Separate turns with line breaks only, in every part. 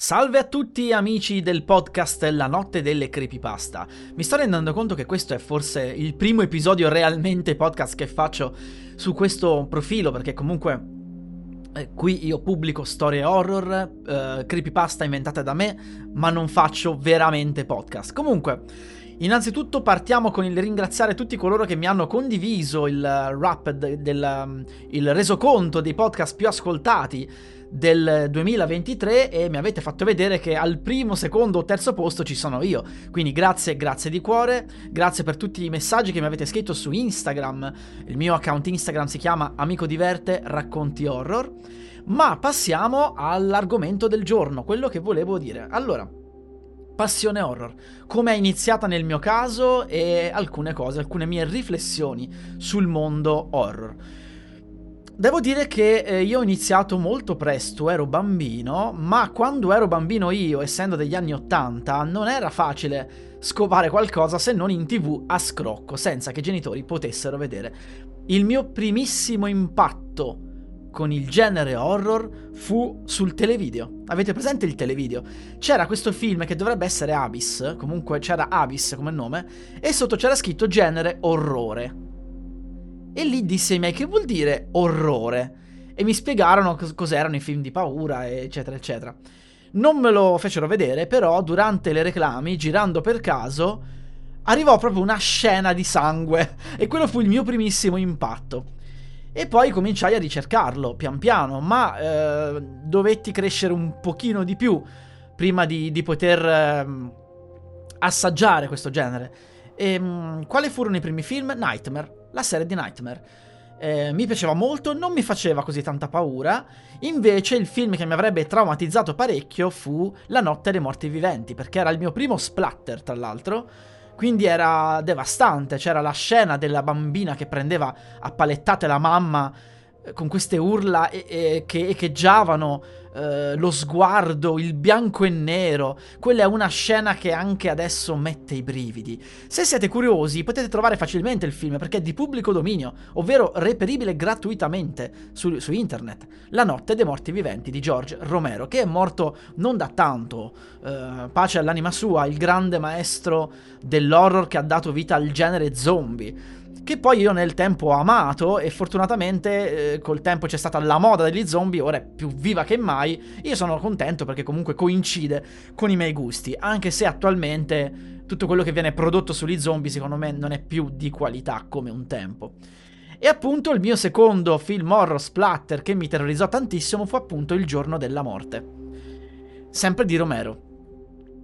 Salve a tutti amici del podcast La notte delle creepypasta. Mi sto rendendo conto che questo è forse il primo episodio realmente podcast che faccio su questo profilo perché comunque eh, qui io pubblico storie horror, eh, creepypasta inventate da me, ma non faccio veramente podcast. Comunque, innanzitutto partiamo con il ringraziare tutti coloro che mi hanno condiviso il rap del il resoconto dei podcast più ascoltati del 2023 e mi avete fatto vedere che al primo, secondo o terzo posto ci sono io. Quindi grazie, grazie di cuore, grazie per tutti i messaggi che mi avete scritto su Instagram. Il mio account Instagram si chiama Amico Diverte Racconti Horror. Ma passiamo all'argomento del giorno, quello che volevo dire. Allora, passione horror, come è iniziata nel mio caso e alcune cose, alcune mie riflessioni sul mondo horror. Devo dire che eh, io ho iniziato molto presto, ero bambino, ma quando ero bambino io, essendo degli anni 80, non era facile scovare qualcosa se non in tv a scrocco, senza che i genitori potessero vedere. Il mio primissimo impatto con il genere horror fu sul televideo. Avete presente il televideo? C'era questo film che dovrebbe essere Abyss, comunque c'era Abyss come nome, e sotto c'era scritto genere orrore. E lì dissi ai miei che vuol dire orrore. E mi spiegarono cos- cos'erano i film di paura, eccetera, eccetera. Non me lo fecero vedere, però durante le reclami, girando per caso, arrivò proprio una scena di sangue. E quello fu il mio primissimo impatto. E poi cominciai a ricercarlo, pian piano, ma eh, dovetti crescere un pochino di più prima di, di poter eh, assaggiare questo genere. E, ehm, quali furono i primi film? Nightmare, la serie di Nightmare. Eh, mi piaceva molto, non mi faceva così tanta paura. Invece il film che mi avrebbe traumatizzato parecchio fu La notte dei morti viventi, perché era il mio primo splatter, tra l'altro. Quindi era devastante, c'era la scena della bambina che prendeva a palettate la mamma con queste urla e, e, che echeggiavano eh, lo sguardo, il bianco e nero. Quella è una scena che anche adesso mette i brividi. Se siete curiosi, potete trovare facilmente il film perché è di pubblico dominio, ovvero reperibile gratuitamente su, su internet. La notte dei morti viventi di George Romero, che è morto non da tanto. Eh, pace all'anima sua, il grande maestro dell'horror che ha dato vita al genere zombie che poi io nel tempo ho amato e fortunatamente eh, col tempo c'è stata la moda degli zombie, ora è più viva che mai. Io sono contento perché comunque coincide con i miei gusti, anche se attualmente tutto quello che viene prodotto sugli zombie secondo me non è più di qualità come un tempo. E appunto il mio secondo film horror splatter che mi terrorizzò tantissimo fu appunto Il giorno della morte. Sempre di Romero.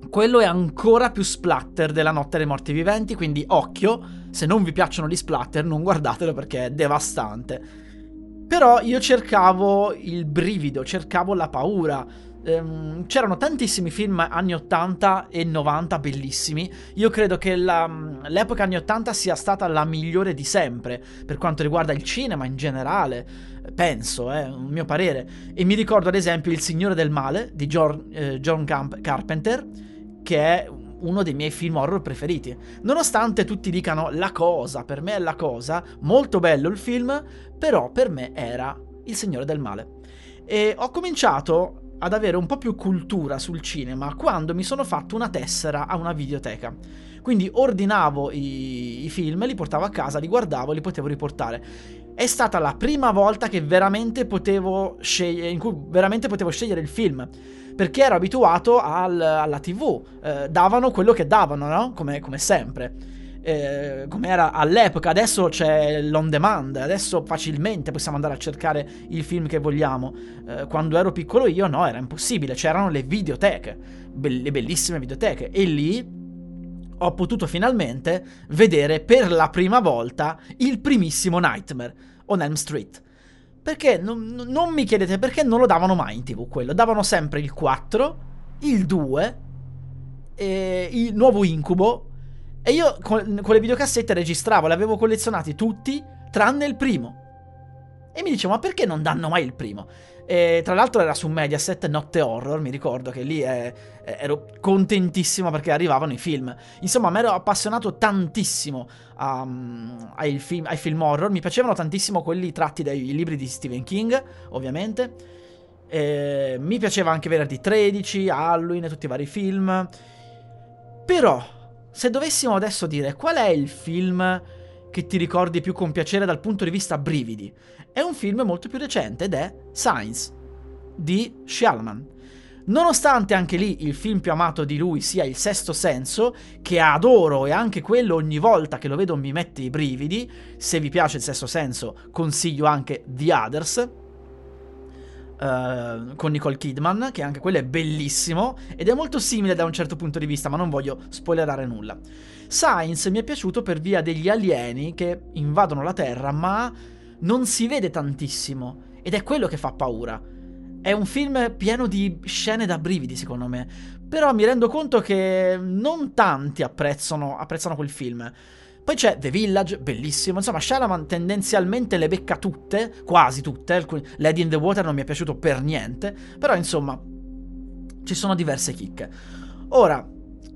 Quello è ancora più splatter della notte dei morti viventi, quindi occhio se non vi piacciono gli splatter, non guardatelo perché è devastante. Però io cercavo il brivido, cercavo la paura. Ehm, c'erano tantissimi film anni 80 e 90 bellissimi. Io credo che la, l'epoca anni 80 sia stata la migliore di sempre per quanto riguarda il cinema in generale. Penso, è eh, un mio parere. E mi ricordo ad esempio Il Signore del Male di John, eh, John Carpenter, che è uno dei miei film horror preferiti. Nonostante tutti dicano la cosa, per me è la cosa, molto bello il film, però per me era Il Signore del Male. E ho cominciato ad avere un po' più cultura sul cinema quando mi sono fatto una tessera a una videoteca. Quindi ordinavo i, i film, li portavo a casa, li guardavo, li potevo riportare. È stata la prima volta che veramente potevo scegliere, in cui veramente potevo scegliere il film perché ero abituato al, alla TV, eh, davano quello che davano, no? Come, come sempre. Eh, come era all'epoca, adesso c'è l'on demand, adesso facilmente possiamo andare a cercare il film che vogliamo. Eh, quando ero piccolo io no, era impossibile, c'erano le videoteche, be- le bellissime videoteche, e lì ho potuto finalmente vedere per la prima volta il primissimo Nightmare on Elm Street. Perché non, non, mi chiedete perché non lo davano mai in tv quello. Davano sempre il 4, il 2, il nuovo incubo. E io con, con le videocassette registravo, le avevo collezionati tutti, tranne il primo. E mi dicevo, ma perché non danno mai il primo? E tra l'altro era su Mediaset Notte Horror, mi ricordo che lì è, è, ero contentissimo perché arrivavano i film. Insomma, mi ero appassionato tantissimo um, ai, film, ai, film, horror, mi piacevano tantissimo quelli tratti dai libri di Stephen King, ovviamente. E mi piaceva anche venerdì 13, Halloween e tutti i vari film. Però, se dovessimo adesso dire qual è il film che ti ricordi più con piacere dal punto di vista brividi, è un film molto più recente ed è Science di Shyamalan. Nonostante anche lì il film più amato di lui sia Il Sesto Senso, che adoro e anche quello ogni volta che lo vedo mi mette i brividi, se vi piace Il Sesto Senso consiglio anche The Others, Uh, con Nicole Kidman, che anche quello è bellissimo ed è molto simile da un certo punto di vista, ma non voglio spoilerare nulla. Science mi è piaciuto per via degli alieni che invadono la Terra, ma non si vede tantissimo ed è quello che fa paura. È un film pieno di scene da brividi, secondo me. Però mi rendo conto che non tanti apprezzano, apprezzano quel film. Poi c'è The Village, bellissimo. Insomma, Shalaman tendenzialmente le becca tutte, quasi tutte. Lady in the Water non mi è piaciuto per niente. Però, insomma, ci sono diverse chicche. Ora,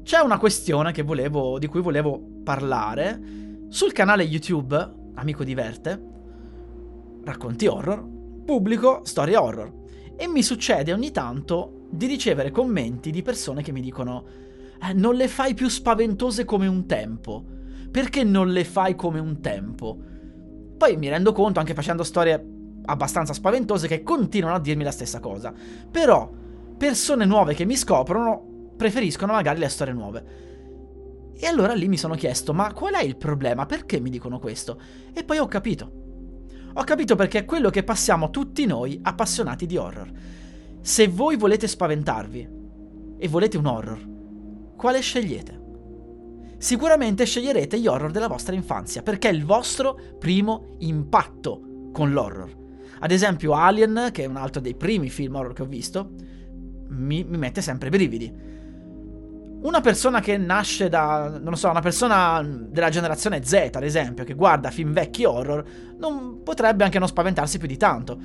c'è una questione volevo, di cui volevo parlare. Sul canale YouTube, Amico Diverte, racconti horror, pubblico storie horror. E mi succede ogni tanto di ricevere commenti di persone che mi dicono eh, non le fai più spaventose come un tempo. Perché non le fai come un tempo? Poi mi rendo conto, anche facendo storie abbastanza spaventose, che continuano a dirmi la stessa cosa. Però, persone nuove che mi scoprono preferiscono magari le storie nuove. E allora lì mi sono chiesto, ma qual è il problema? Perché mi dicono questo? E poi ho capito. Ho capito perché è quello che passiamo tutti noi appassionati di horror. Se voi volete spaventarvi e volete un horror, quale scegliete? Sicuramente sceglierete gli horror della vostra infanzia, perché è il vostro primo impatto con l'horror. Ad esempio Alien, che è un altro dei primi film horror che ho visto, mi, mi mette sempre brividi una persona che nasce da, non lo so, una persona della generazione Z, ad esempio, che guarda film vecchi horror, non potrebbe anche non spaventarsi più di tanto.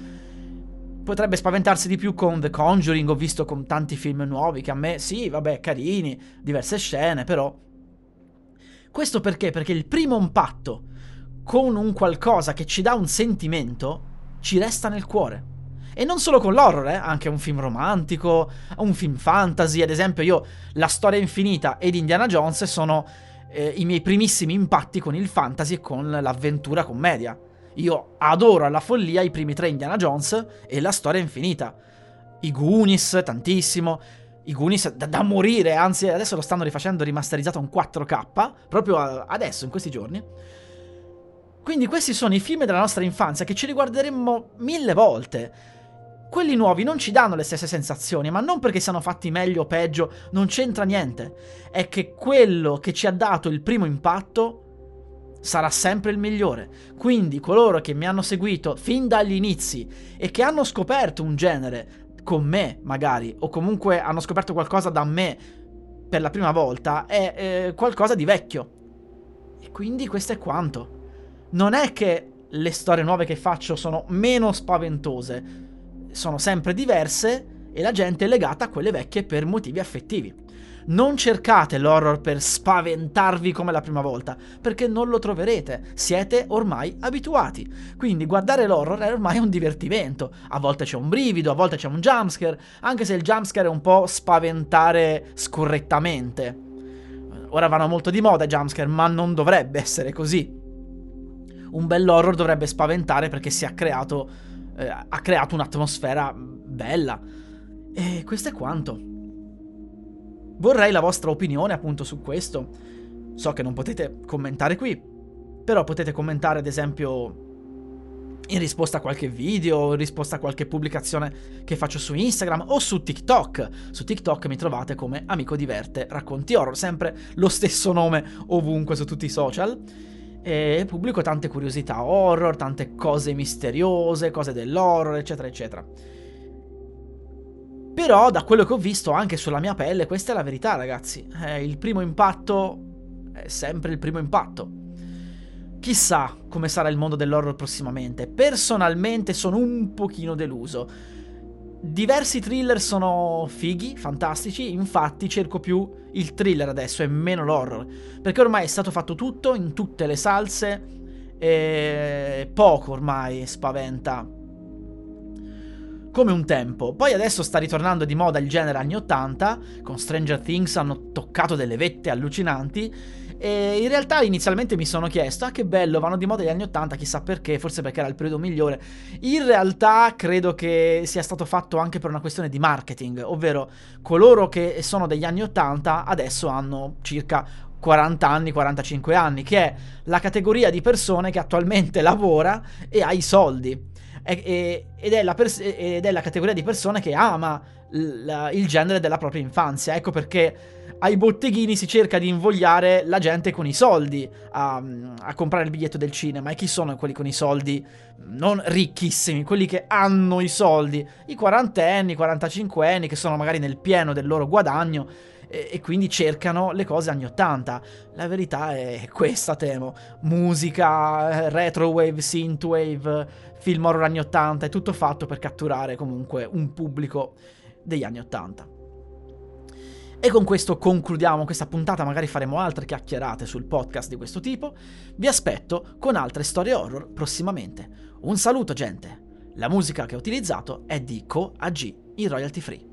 Potrebbe spaventarsi di più con The Conjuring, ho visto con tanti film nuovi che a me, sì, vabbè, carini, diverse scene, però... Questo perché? Perché il primo impatto con un qualcosa che ci dà un sentimento ci resta nel cuore. E non solo con l'horror, eh? anche un film romantico, un film fantasy. Ad esempio, io La storia infinita ed Indiana Jones sono eh, i miei primissimi impatti con il fantasy e con l'avventura commedia. Io adoro alla follia i primi tre Indiana Jones e la storia infinita. I Goonies, tantissimo. I Goonies da, da, morire, anzi adesso lo stanno rifacendo rimasterizzato in 4K, proprio adesso, in questi giorni. Quindi questi sono i film della nostra infanzia che ci riguarderemmo mille volte quelli nuovi non ci danno le stesse sensazioni, ma non perché siano fatti meglio o peggio, non c'entra niente. È che quello che ci ha dato il primo impatto sarà sempre il migliore. Quindi coloro che mi hanno seguito fin dagli inizi e che hanno scoperto un genere con me, magari, o comunque hanno scoperto qualcosa da me per la prima volta, è eh, qualcosa di vecchio. E quindi questo è quanto. Non è che le storie nuove che faccio sono meno spaventose, sono sempre diverse e la gente è legata a quelle vecchie per motivi affettivi. Non cercate l'horror per spaventarvi come la prima volta, perché non lo troverete, siete ormai abituati. Quindi guardare l'horror è ormai un divertimento. A volte c'è un brivido, a volte c'è un jumpscare, anche se il jumpscare è un po' spaventare scorrettamente. Ora vanno molto di moda i jumpscare, ma non dovrebbe essere così. Un bell'horror dovrebbe spaventare perché si è creato eh, ha creato un'atmosfera bella. E questo è quanto. Vorrei la vostra opinione appunto su questo. So che non potete commentare qui, però potete commentare ad esempio in risposta a qualche video, in risposta a qualche pubblicazione che faccio su Instagram o su TikTok. Su TikTok mi trovate come Amico Diverte Racconti Horror, sempre lo stesso nome ovunque su tutti i social e pubblico tante curiosità horror, tante cose misteriose, cose dell'horror, eccetera, eccetera. Però da quello che ho visto anche sulla mia pelle, questa è la verità, ragazzi. Eh, il primo impatto è sempre il primo impatto. Chissà come sarà il mondo dell'horror prossimamente. Personalmente sono un pochino deluso. Diversi thriller sono fighi, fantastici, infatti cerco più il thriller adesso e meno l'horror, perché ormai è stato fatto tutto in tutte le salse e poco ormai spaventa come un tempo. Poi adesso sta ritornando di moda il genere anni 80, con Stranger Things hanno toccato delle vette allucinanti e in realtà inizialmente mi sono chiesto, ah che bello, vanno di moda gli anni 80, chissà perché, forse perché era il periodo migliore. In realtà credo che sia stato fatto anche per una questione di marketing, ovvero coloro che sono degli anni 80 adesso hanno circa 40 anni, 45 anni, che è la categoria di persone che attualmente lavora e ha i soldi. E, ed, è pers- ed, è la categoria di persone che ama l- il genere della propria infanzia. Ecco perché ai botteghini si cerca di invogliare la gente con i soldi a, a, comprare il biglietto del cinema. E chi sono quelli con i soldi? Non ricchissimi, quelli che hanno i soldi. I quarantenni, i quarantacinquenni, che sono magari nel pieno del loro guadagno e, e quindi cercano le cose anni 80. La verità è questa, temo. Musica, retrowave, synthwave, film horror anni 80, è tutto fatto per catturare comunque un pubblico degli anni 80. E con questo concludiamo questa puntata, magari faremo altre chiacchierate sul podcast di questo tipo. Vi aspetto con altre storie horror prossimamente. Un saluto gente! La musica che ho utilizzato è di Co AG, in royalty free.